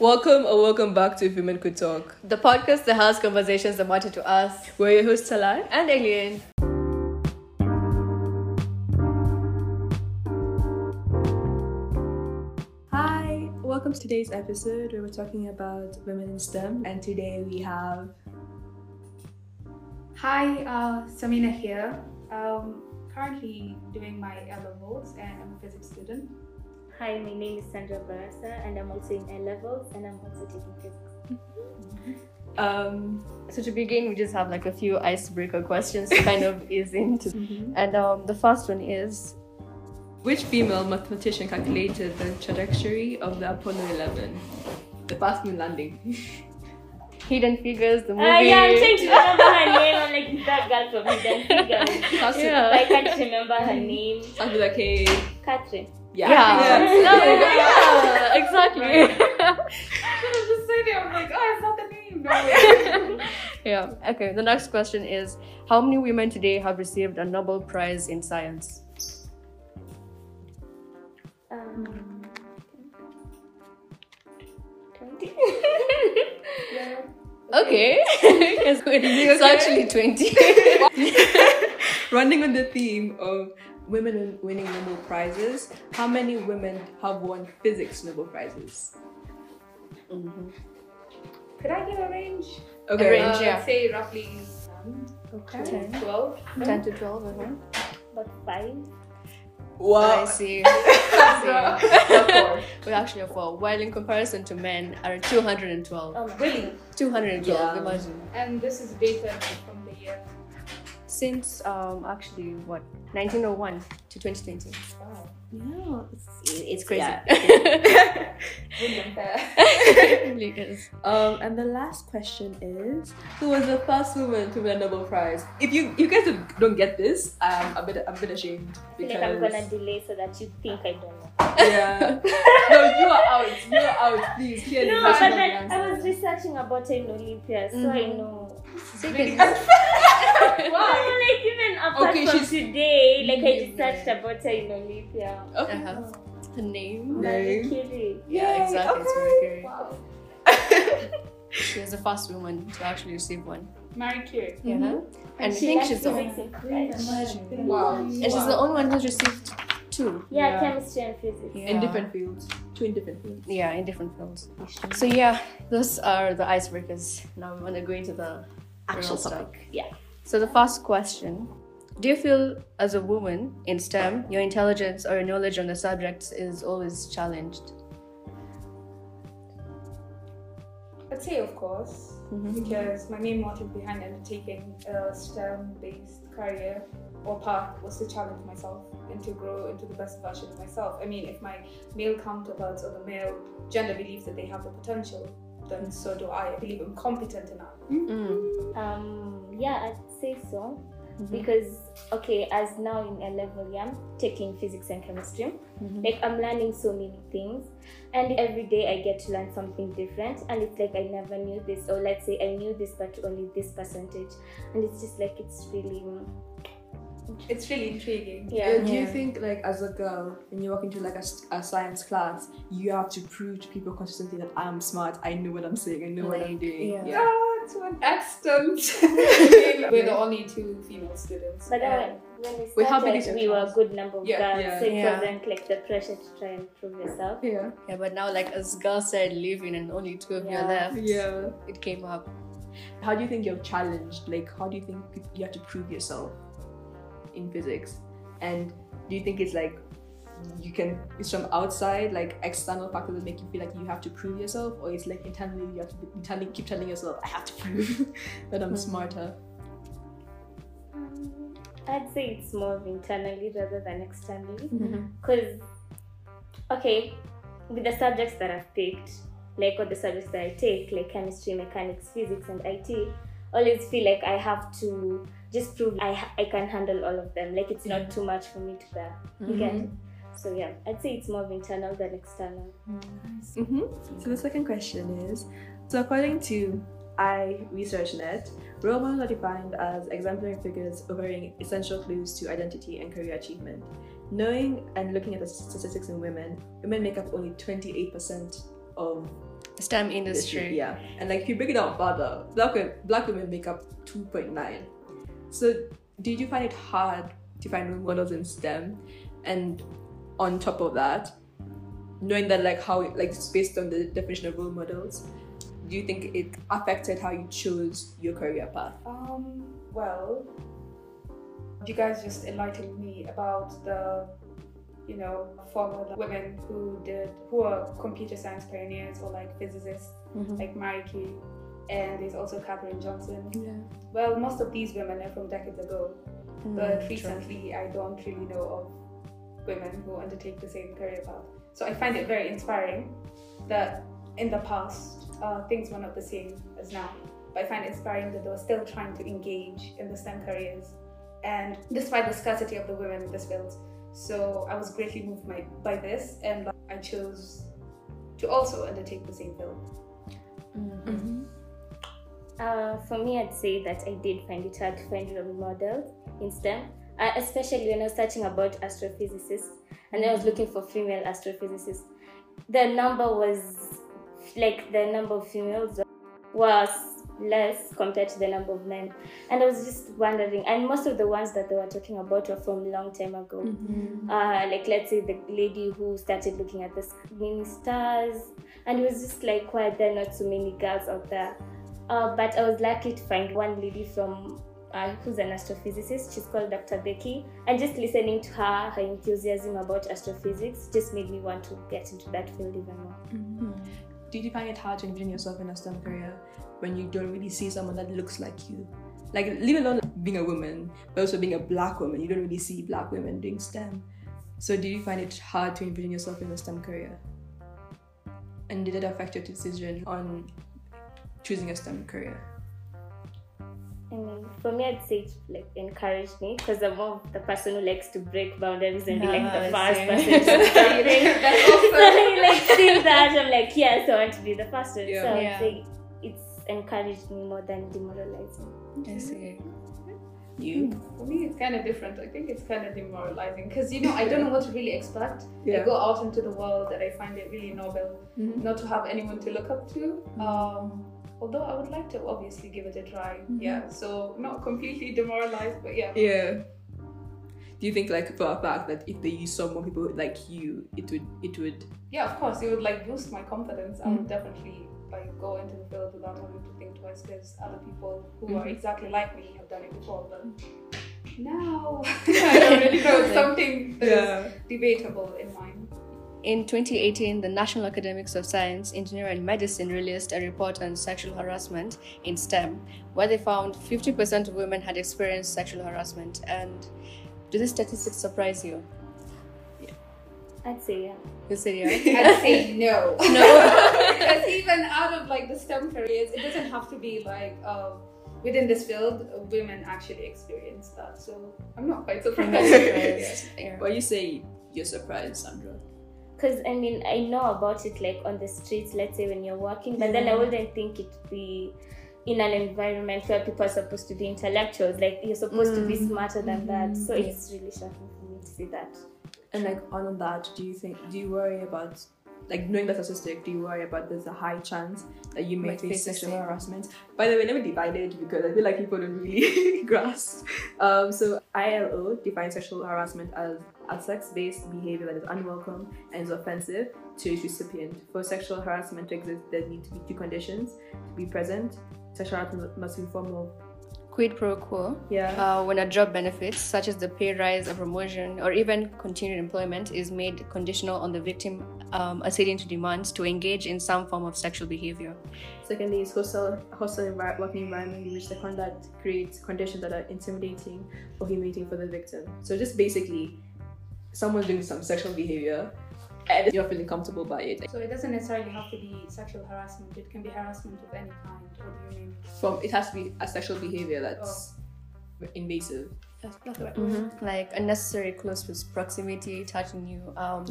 Welcome or welcome back to If Women Could Talk. The podcast that has conversations that matter to us. We're your hosts, Salah. And Alien. Hi, welcome to today's episode where we're talking about women in STEM. And today we have. Hi, uh, Samina here. Um, currently doing my A levels and I'm a physics student. Hi, my name is Sandra Barasa and I'm also in A levels and I'm also taking physics. Um, So to begin, we just have like a few icebreaker questions to kind of ease into. And um, the first one is which female mathematician calculated the trajectory of the Apollo 11? The fast moon landing. Hidden Figures, the movie. Uh, yeah, I'm trying to remember her name. I'm like, that girl from Hidden Figures. Yeah. I can't remember her name. I'll be like, hey. Katherine. Yeah. Yeah. Yeah. yeah, exactly. I was just saying, I'm like, oh, it's not the name. No. yeah. Okay. The next question is: How many women today have received a Nobel Prize in science? Um, 20. Okay. it's, good. it's actually twenty. Running on the theme of women winning Nobel Prizes, how many women have won physics Nobel Prizes? Could I give a range? Okay. range. Uh, yeah. Say roughly um, Okay. 10, 12. Ten to twelve. Uh-huh. About five. Wow. I see. Four. We actually have four. While in comparison to men, are 212. Oh Really? 212, Yeah. imagine. And this is data from the year. Since um actually what 1901 to 2020. Wow. Yeah. It's crazy. Yeah. Really unfair. it really is. Um, and the last question is, who was the first woman to win a Nobel Prize? If you you guys don't, get this, um, I'm a bit I'm a bit ashamed I feel because like I'm gonna delay so that you think I don't know. yeah. no, you are out. You are out. Please, No, but like, I was researching about it in Olympia, so I Mhm. know. So you Really can- Wow. like even apart Okay, from she's- today, like I Yeah. touched about her in Olympia. okay. uh-huh. The name? Marie Name? Curie. Yeah, Yay, exactly. It's okay. Marie Curie. Wow. She was the first woman to actually receive one. Marie Curie. Yeah. And I think she's the only. and Wow. And she's the only one who's received two. Yeah, Yeah. chemistry and physics. Yeah. In different fields, two in different fields. Yeah, in different fields. So yeah, those are the icebreakers. Now we want to go into the Actual real stuff. topic. Yeah. So the first question: Do you feel, as a woman in STEM, your intelligence or your knowledge on the subjects is always challenged? I'd say, of course, Mhm. because my main motive behind undertaking a STEM-based career or path was to challenge myself and to grow into the best version of myself. I mean, if my male counterparts or the male gender believes that they have the potential, then so do I. I believe I'm competent enough. Mm. Um, yeah, I'd say so. Mhm. Because, okay, as now in A level, yeah, I'm taking physics and chemistry. Mhm. Like, I'm learning so many things. And every day I get to learn something different. And it's like I never knew this. Or let's say I knew this, but only this percentage. And it's just like, it's really. It's really intriguing. Yeah. Uh, do you think, like, as a girl, when you walk into like a science class, you have to prove to people consistently that I'm smart, I know what I'm saying, I know what I'm doing? yeah. Ah, to an extent. We're the only two female students. But and- then um, when we Wait, started, big is your we were a good number of Yeah, girls. yeah. So it Yeah. wasn't like the pressure to try and prove yourself. Yeah. Yeah, but now, like as girls said, leaving and only two of you are left. Yeah. It came up. How do you think you're challenged? Like, how do you think you have to prove yourself in physics? And do you think it's like you can, it's from outside, like external factors that make you feel like you have to prove yourself, or it's like internally you have to telling, keep telling yourself, I have to prove that I'm Hmm. smarter? Um, I'd say it's more of internally rather than externally. Mm-hmm. Because, okay, with the subjects that I've picked, like all the subjects that I take, like chemistry, mechanics, physics, and IT, I always feel like I have to just prove I, I can handle all of them. Like it's not too much for me to bear. You get? So yeah, I'd say it's more of internal than external. Mm-hmm. So the second question is, so according to iResearchNet, role models are defined as exemplary figures offering essential clues to identity and career achievement. Knowing and looking at the statistics in women, women make up only 28% of STEM industry. Yeah, and like if you break it down further, black wo- black women make up two point nine. So did you find it hard to find role models in STEM? And on top of that, knowing that like how like it's based on the definition of role models, do you think it affected how you chose your career path? Um, well, you guys just enlightened me about the, you know, former women who did, who are computer science pioneers or like physicists, like Marie Curie, and there's also Katherine Johnson. Yeah. Well, most of these women are from decades ago, but true. recently I don't really know of women who undertake the same career path. So I find it very inspiring that in the past uh, things were not the same as now. But I find it inspiring that they were still trying to engage in the STEM careers, and despite the scarcity of the women in this field. So I was greatly moved by, by this, and I chose to also undertake the same field. Uh, for me, I'd say that I did find it hard to find role models in STEM, uh, especially when I was searching about astrophysicists and I was looking for female astrophysicists. The number was like the number of females was less compared to the number of men, and I was just wondering. And most of the ones that they were talking about were from long time ago. Uh, like let's say the lady who started looking at the mini stars, and it was just like why are there not so many girls out there? Uh, but I was lucky to find one lady from uh, who's an astrophysicist. She's called Dr. Becky, and just listening to her, her enthusiasm about astrophysics just made me want to get into that field even more. Did you find it hard to envision yourself in a STEM career when you don't really see someone that looks like you? Like, leave alone being a woman, but also being a black woman, you don't really see black women doing STEM. So, did you find it hard to envision yourself in a STEM career? And did it affect your decision on choosing a STEM career? I mean, for me, I'd say it like encouraged me because I'm more the person who likes to break boundaries and be like the Ah, first same. person to do something. That's also like seeing that, I'm like, yes, I want to be the first one. Yeah. So I'd Yeah. say it's encouraged me more than demoralizing. I see. You? For me, it's kind of different. I think it's kind of demoralizing because you know I don't know what to really expect. Yeah. I go out into the world and I find it really noble Mhm. not to have anyone to look up to. Um, although I would like to obviously give it a try. Mm-hmm. Yeah, so not completely demoralized, but yeah. Yeah. Do you think, like, for a fact that if they use some more people like you, it would, it would, Yeah, of course, it would like boost my confidence. I would mm. definitely like go into the field without having to think twice because other people who are Mhm. exactly like me have done it before. But mm. now I don't really know. It's something that's debatable in mine. In 2018, the National Academies of Science, Engineering, and Medicine released a report on sexual harassment in STEM, where they found 50% of women had experienced sexual harassment. And do these statistics surprise you? Yeah. I'd say yeah. You say yeah. I'd say no. No. because even out of like the STEM careers, it doesn't have to be like uh, within this field, women actually experience that. So I'm not quite surprised. I'm surprised. Yeah. Why you say you're surprised, Sandra? Because I mean, I know about it like on the streets, let's say when you're walking, but then I wouldn't think it'd be in an environment where people are supposed to be intellectuals. Like you're supposed to be smarter than that. So it's really shocking for me to see that. And like on that, do you think do you worry about like knowing the statistic, do you worry about there's a high chance that you may face sexual harassment? By the way, let me divide it because I feel like people don't really grasp. Um, so ILO defines sexual harassment as a sex-based behavior that is unwelcome and is offensive to its recipient. For sexual harassment to exist, there need to be two conditions to be present. Sexual harassment must be formal. Quid pro quo. yeah. Uh, when a job benefit, such as the pay rise, a promotion, or even continued employment, is made conditional on the victim um, acceding to demands to engage in some form of sexual behavior. Secondly, is hostile, hostile envi- working environment in which the conduct creates conditions that are intimidating or humiliating for the victim. So just basically, someone's doing some sexual behavior and you're feeling comfortable by it. So it doesn't necessarily have to be sexual harassment. It can be harassment of any kind. What do you mean? From it has to be a sexual behavior that's invasive. That's, that's right. Like unnecessary close proximity, touching you. Um,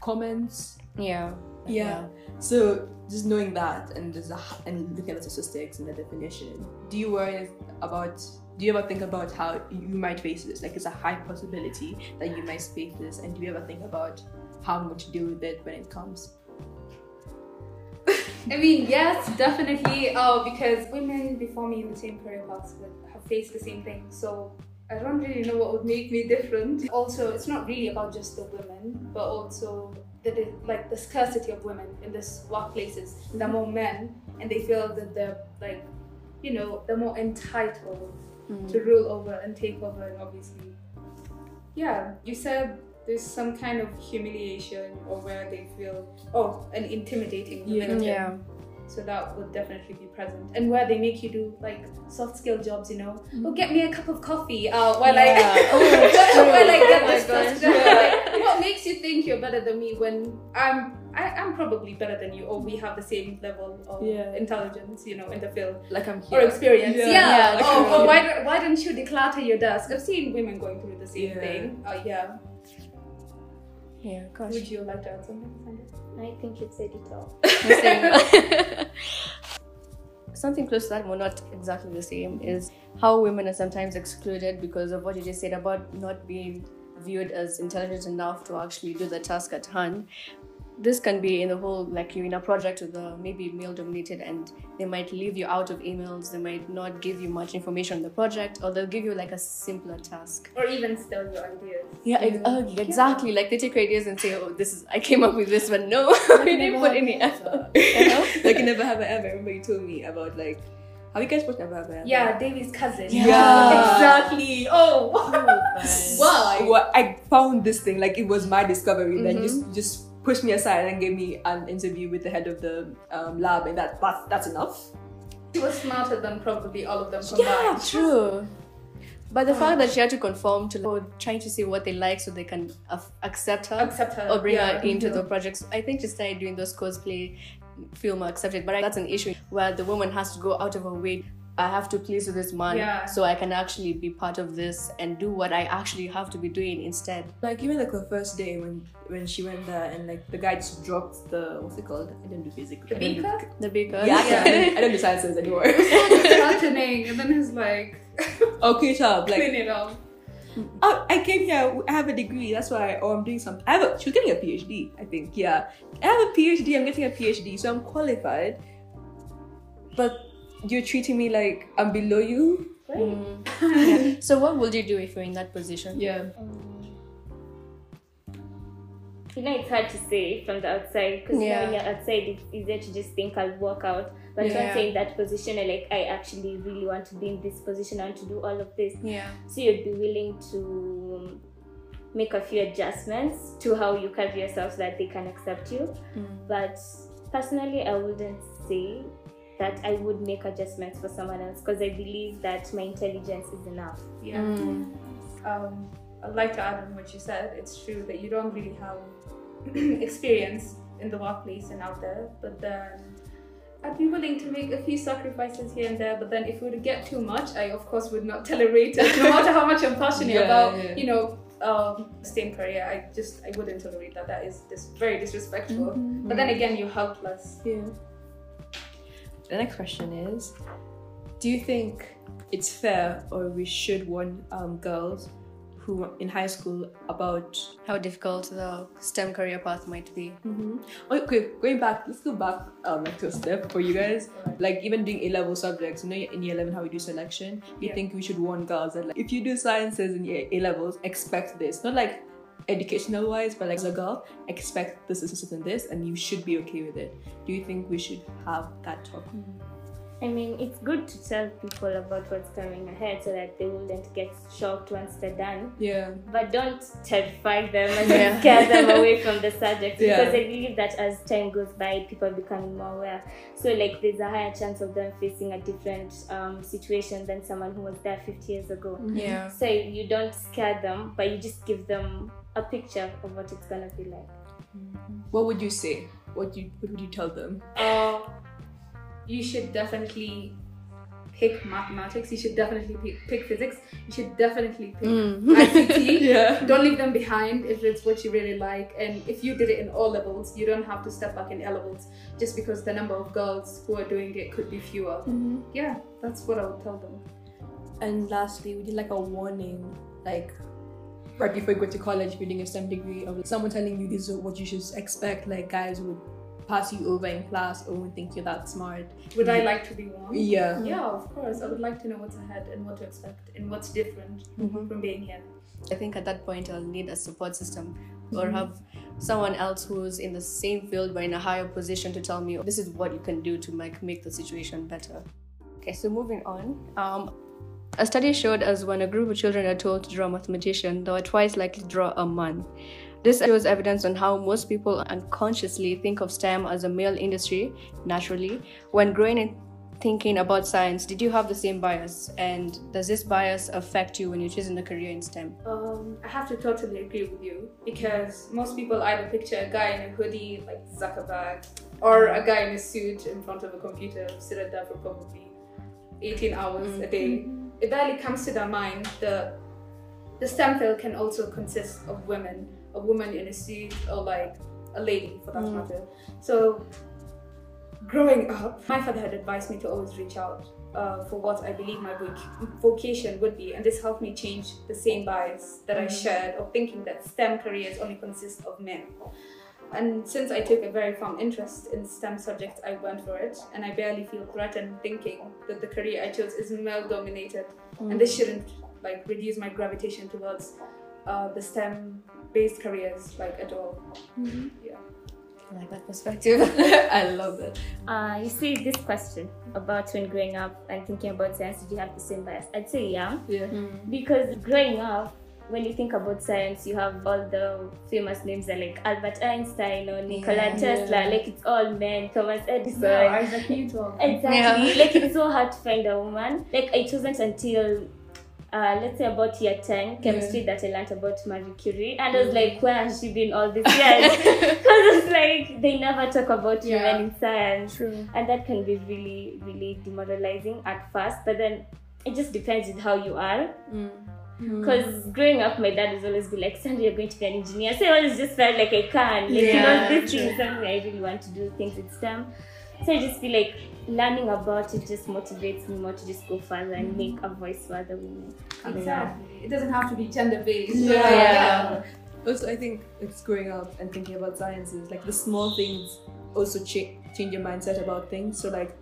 Comments. yeah. Yeah. So just knowing that and just a, and looking at the statistics and the definition, do you worry about? Do you ever think about how you might face this? Like it's a high possibility that you might face this, and do you ever think about how I'm going to deal with it when it comes? I mean, yes, definitely. Oh, because women before me in the same career paths have faced the same thing. So I don't really know what would make me different. Also, it's not really about just the women, but also the like the scarcity of women in this workplaces. There are more men, and they feel that they're like, you know, they're more entitled to rule over and take over, and obviously, yeah. You said there's some kind of humiliation or where they feel oh, an intimidating. Yeah. Yeah. So that would definitely be present. And where they make you do like soft skill jobs, you know. Mm-hmm. Oh, get me a cup of coffee. Uh, while Yeah. I Oh, while I get Oh this stuff done. Like, what makes you think you're better than me when I'm I, I'm probably better than you, or we have the same level of Yeah. intelligence, you know, in the field Like I'm or experience. Yeah. Yeah. Yeah, oh, true. oh, why don't why don't you declutter your desk? I've seen women going through the same Yeah. thing. Oh yeah. Yeah, gosh. Would you like to add something? Sandra? I think you've said it all. Something close to that, but not exactly the same, is how women are sometimes excluded because of what you just said about not being viewed as intelligent enough to actually do the task at hand. This can be in the whole, like you're in a project with the maybe male dominated, and they might leave you out of emails, they might not give you much information on the project, or they'll give you like a simpler task. Or even steal your ideas. Yeah, ex- oh, exactly. Like they take your ideas and say, "Oh, this is I came up with this," but no, we didn't put any effort. You know? like in Never Have I Ever. I remember you told me about like. Have you guys watched Never Have I Ever? Yeah, Devi's cousin. Yeah. exactly. Oh, Why? Well, I found this thing like it was my discovery. Then Mhm. just just pushed me aside and gave me an interview with the head of the um, lab, and that, that that's enough. She was smarter than probably all of them combined. Yeah, true. But the fact that she had to conform to like, trying to see what they like so they can af- accept her Accept her. or bring yeah. her into the projects. I think she started doing those cosplay, feel more accepted. But that's an issue where the woman has to go out of her way. I have to please this man Yeah. so I can actually be part of this and do what I actually have to be doing instead. Like even like the first day when when she went there and like the guy just dropped the what's it called? I don't do physics. The I don't do- beaker? The baker. Yeah, I, Yeah. don't, I don't do sciences anymore. Threatening, and then he's like, okay, child. clean Like it up. oh, I came here. I have a degree. That's why. Oh, I'm doing some. I have. A, she was getting a PhD. I think. Yeah, I have a PhD. I'm getting a PhD, so I'm qualified. But you're treating me like I'm below you. Mm. Yeah. So what would you do if you're in that position? Yeah. Um, you know, it's hard to say from the outside because Yeah. when you're outside, it's easier to just think I'll walk out. But Yeah. once you're in that position, you're like, I actually really want to be in this position, I want to do all of this. Yeah. So you'd be willing to make a few adjustments to how you carry yourself so that they can accept you. Mm. But personally, I wouldn't say that I would make adjustments for someone else because I believe that my intelligence is enough. Yeah. Mm. Um, I'd like to add on what you said. It's true that you don't really have experience in the workplace and out there, but then I'd be willing to make a few sacrifices here and there. But then, if we would get too much, I of course would not tolerate it. No matter how much I'm passionate Yeah, about, yeah. you know, um, same career, I just I wouldn't tolerate that. That is dis- very disrespectful. But then again, you're helpless. Yeah. The next question is Do you think it's fair or we should warn um, girls who are in high school about. How difficult the STEM career path might be. Mm-hmm. Okay, going back, let's go back um, like to a step for you guys. Like, even doing A level subjects, you know, in year 11, how we do selection, you Yeah. think we should warn girls that, like, if you do sciences in year A levels, expect this. Not like educational wise, but like as a girl, expect this, this, this, and this, and you should be okay with it. Do you think we should have that talk? I mean, it's good to tell people about what's coming ahead so that they wouldn't get shocked once they're done. Yeah. But don't terrify them and Yeah. scare them away from the subject Yeah. because I believe that as time goes by, people are becoming more aware. So, like, there's a higher chance of them facing a different um, situation than someone who was there 50 years ago. Yeah. So, you don't scare them, but you just give them a picture of what it's gonna be like. What would you say? What you what would you tell them? Uh, you should definitely pick mathematics. You should definitely pick, pick physics. You should definitely pick Mm. ICT. Yeah. Don't leave them behind if it's what you really like. And if you did it in O levels, you don't have to step back in L levels just because the number of girls who are doing it could be fewer. Yeah, that's what I would tell them. And lastly, would you like a warning, like right before you go to college, if you're doing a STEM degree, of someone telling you this is what you should expect, like guys would pass you over in class or won't think you're that smart. Would I like to be one? Yeah. Yeah, of course. I would like to know what's ahead and what to expect and what's different Mhm. from being here. I think at that point I'll need a support system Mm-hmm. or have someone else who's in the same field but in a higher position to tell me this is what you can do to make make the situation better. Okay, so moving on. Um, a study showed us when a group of children are told to draw a mathematician, they are twice likely to draw a man. This shows evidence on how most people unconsciously think of STEM as a male industry, naturally. When growing and thinking about science, did you have the same bias? And does this bias affect you when you're choosing a career in STEM? Um, I have to totally agree with you because most people either picture a guy in a hoodie like Zuckerberg or a guy in a suit in front of a computer there for probably 18 hours a day. It barely comes to their mind that the STEM field can also consist of women, a woman in a suit or like a lady for that Mm. matter. So growing up, my father had advised me to always reach out uh, for what I believe my voc- vocation would be, and this helped me change the same bias that I shared of thinking that STEM careers only consist of men. And since I took a very firm interest in STEM subjects, I went for it, and I barely feel threatened thinking that the career I chose is male dominated, and this shouldn't like reduce my gravitation towards uh, the STEM based careers like at all. Yeah. I like that perspective. I love it. Uh, you see this question about when growing up and thinking about science, did you have the same bias? I'd say yeah, Yeah. because growing up, when you think about science, you have all the famous names that like Albert Einstein or Nikola Yeah. Tesla, like it's all men, Thomas Edison. Isaac Newton. Exactly. Yeah. like it's so hard to find a woman. Like it wasn't until uh, let's say about year 10 chemistry that I learned about Marie Curie and I was like where has she been all these years because it's like they never talk about Yeah. women in science True. and that can be really really demoralizing at first but then it just depends with how you are because hmm. growing up my dad was always be like Sandra you're going to be an engineer so I always just felt like I can like Yeah, you know this thing is something I really want to do things it's STEM so I just feel like learning about it just motivates me more to just go further and hmm. make a voice for other women Exactly. It doesn't have to be gender based. Yeah. Yeah. Also, I think it's growing up and thinking about sciences, like the small things also cha- change your mindset about things. So, like,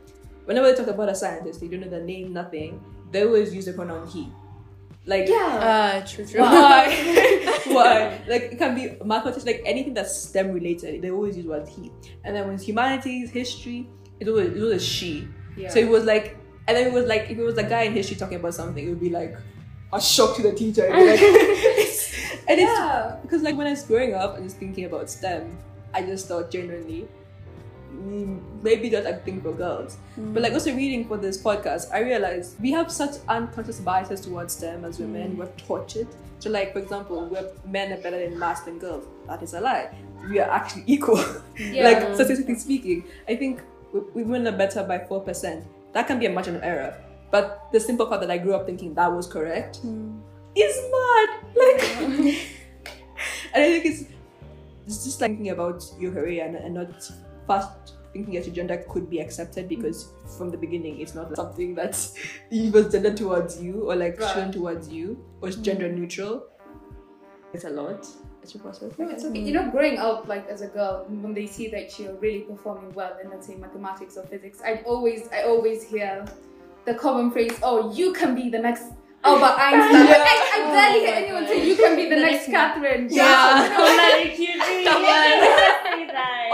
whenever they talk about a scientist, they don't know the name, nothing, they always use the pronoun he. Like, Ah, true, true. why? why? Like, it can be mathematics, like anything that's STEM related, they always use word he. And then when it's humanities, history, it's always, it's always she. Yeah. So it was like, and then it was like, if it was a guy in history talking about something, it would be like a shock to the teacher. It'd be like, and it's yeah. because like when I was growing up and just thinking about STEM, I just thought genuinely maybe that's a thing for girls. But like also reading for this podcast, I realized we have such unconscious biases towards them as women. Mm. We're tortured. So like for example, we're men are better in math than girls. That is a lie. We are actually equal. Yeah. like statistically speaking, I think we- women are better by four percent. That can be a margin of error. But the simple fact that I grew up thinking that was correct mm. is mad. Like, and I think it's it's just like thinking about your career and, and not fast thinking that your gender could be accepted because from the beginning it's not something that's it was gender towards you or like Right. shown towards you or it's gender mm. neutral. It's a lot. It's a process. No, it's okay. You know, growing up like as a girl, when they see that you're really performing well in let's say mathematics or physics, I always I always hear the common phrase, "Oh, you can be the next Albert Einstein." Yeah. I, I barely hear anyone say, "You can be the, The next next- Katherine." Yeah. Marie Curie. Come on.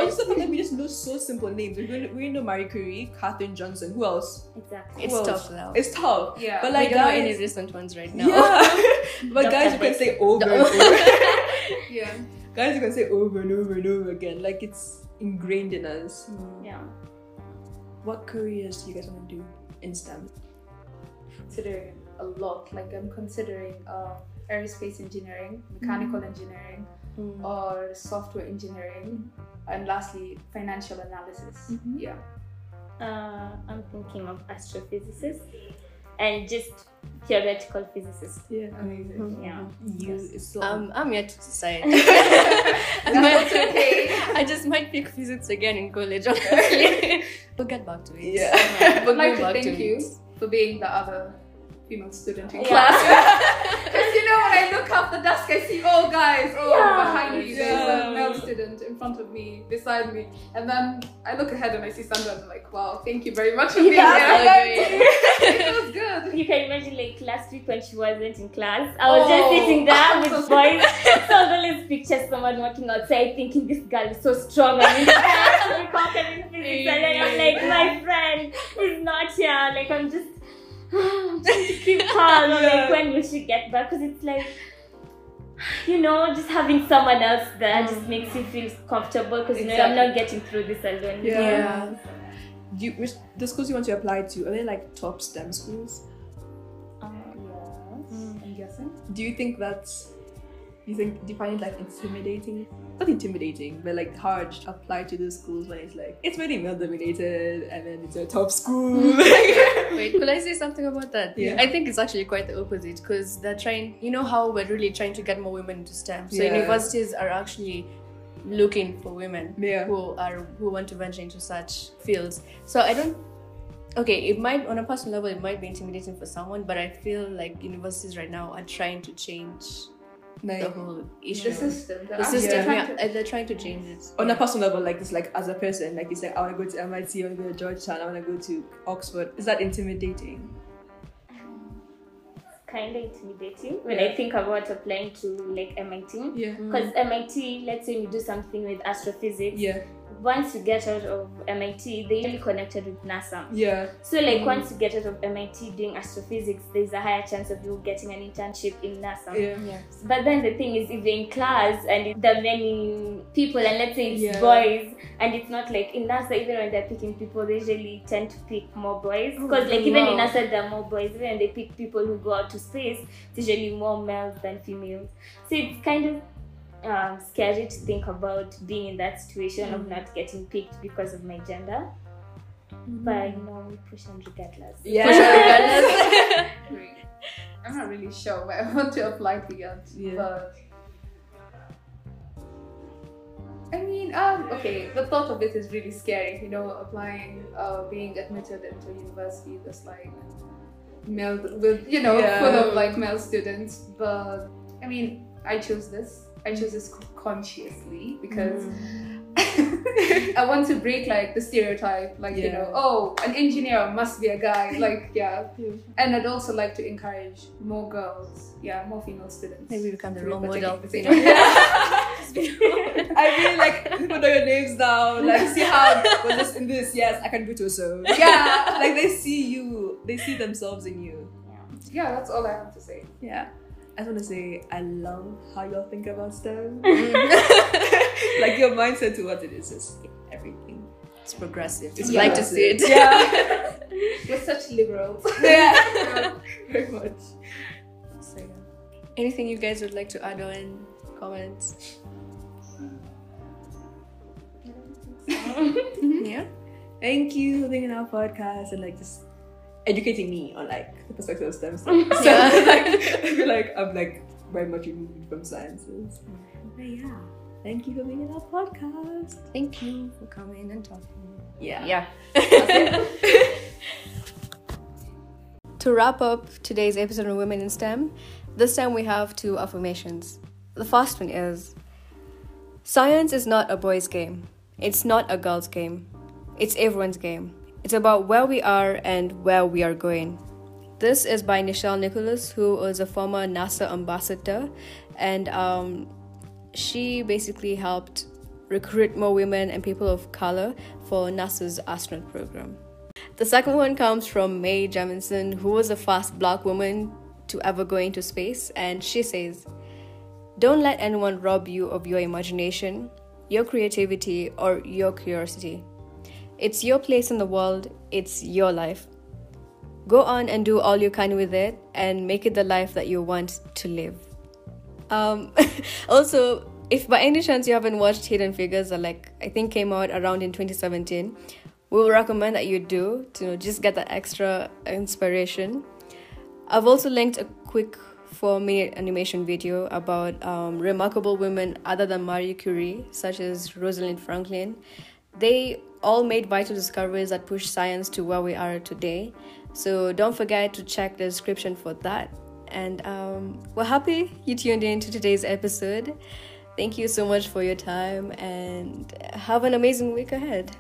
Say. Or just the fact that we just know so simple names. We know, we know Marie Curie, Katherine Johnson. Who else? Exactly. It's else? tough now. It's tough. Yeah. But Like, like we don't know any recent ones right now. yeah. but Dr. guys, you can say over and over. yeah. guys, you can say over and over and over again. Like it's ingrained in us. Yeah. What careers do you guys want to do in STEM? Considering a lot, like I'm considering uh, aerospace engineering, mechanical engineering, Mm. or software engineering, and lastly, financial analysis. Mhm. Yeah. Uh, I'm thinking of astrophysicist and just theoretical physicist. Yeah. Amazing. Yeah. You. It's so. Um, I'm yet to decide. I, might, That's okay. I just might pick physics again in college, honestly. we'll get back to it. Yeah. I'd like to back thank to you it. for being the other female student in Yeah. class. Because you know, when I look up the desk, I see all guys. Oh, Yeah. behind me, there's Yeah. a male student in front of me, beside me. And then I look ahead and I see Sandra and I'm like, wow, thank you very much for being Yeah, here. I it was good. You can imagine like last week when she wasn't in class, I was just Oh. sitting there I'm with so boys. So I always picture someone walking outside thinking this girl is so strong and in class and we conquering physics and then I'm like, my friend is not here. Like I'm just trying to keep calm. Yeah. like, when will she get back? Because it's like you know, just having someone else there just makes you feel comfortable because you know I'm not getting through this alone. Yeah. Yeah. Do you, which, the schools you want to apply to are they like top STEM schools? Uh, yes, I'm guessing. Do you think that's you think do you find it like intimidating? Not intimidating, but like hard to apply to those schools when it's like it's very male dominated and then it's a top school. Wait, could I say something about that? Yeah. I think it's actually quite the opposite because they're trying, you know, how we're really trying to get more women into STEM. So Yeah. universities are actually looking for women Yeah. who are who want to venture into such fields. So I don't. Okay, it might on a personal level it might be intimidating for someone, but I feel like universities right now are trying to change the like, whole The system. The system, trying yeah, to- and they're trying to change it. on yeah. a personal level, like this, like as a person, like it's like I want to go to MIT, I want to go to Georgetown, I want to go to Oxford. Is that intimidating? kind of intimidating when Yeah. I think about applying to like MIT. Yeah. Mm. Because MIT, let's say you do something with astrophysics, Yeah. Once you get out of MIT, they really connected with NASA. Yeah. So like Mm. once you get out of MIT doing astrophysics, there's a higher chance of you getting an internship in NASA. Yeah. Yeah. But then the thing is, if you're in class and there are many people, and let's say it's Yeah. boys, and it's not like in NASA, even when they're picking people, they usually tend to pick more boys. Because, like, even in. NASA, there are more boys. Even when they pick people who go out to space, it's usually more males than females. So it's kind of um, scary to think about being in that situation of not getting picked because of my gender. But, you know, we push on regardless. Yeah. For sure, regardless. I'm not really sure where I want to apply to yet, Yeah. but I mean, um, okay, the thought of it is really scary. You know, applying, uh, being admitted into university that's like male with, you know, Yeah. full of like male students. But I mean, I chose this. I chose this consciously because mm. I want to break like the stereotype, like you know, oh, an engineer must be a guy. Like, yeah, Yeah. and I'd also like to encourage more girls, yeah, more female students. Maybe become the to role partake model. in the I really like put all your names now. Like, see how was this in this? Yes, I can do it so. Yeah. like they see you, they see themselves in you. yeah, that's all I have to say. Yeah. I just want to say I love how y'all think about STEM. Like your mindset to what it is is everything. It's progressive. It's Yeah. like to see it. Yeah. We're such liberals. yeah. Very much. So, yeah. Anything you guys would like to add on? Comments? yeah. Thank you for being on our podcast and like just educating me on like the perspective of STEM stuff. So Yeah. like, I feel like I'm like very much removed from sciences. But yeah. Thank you for being on our podcast. Thank you for coming and talking. Yeah. Yeah. to wrap up today's episode on Women in STEM, this time we have two affirmations. The first one is Science is not a boys' game, it's not a girl's game, it's everyone's game. It's about where we are and where we are going. This is by Nichelle Nicholas, who was a former NASA ambassador, and um, she basically helped recruit more women and people of color for NASA's astronaut program. The second one comes from Mae Jemison, who was the first black woman to ever go into space, and she says, Don't let anyone rob you of your imagination, your creativity, or your curiosity. It's your place in the world, it's your life. Go on and do all you can with it and make it the life that you want to live. Um, also, if by any chance you haven't watched Hidden Figures, that like I think came out around in 2017, we will recommend that you do to you know, just get that extra inspiration. I've also linked a quick four minute animation video about um, remarkable women other than Marie Curie, such as Rosalind Franklin. They all made vital discoveries that push science to where we are today. So don't forget to check the description for that. And um, we're happy you tuned in to today's episode. Thank you so much for your time and have an amazing week ahead.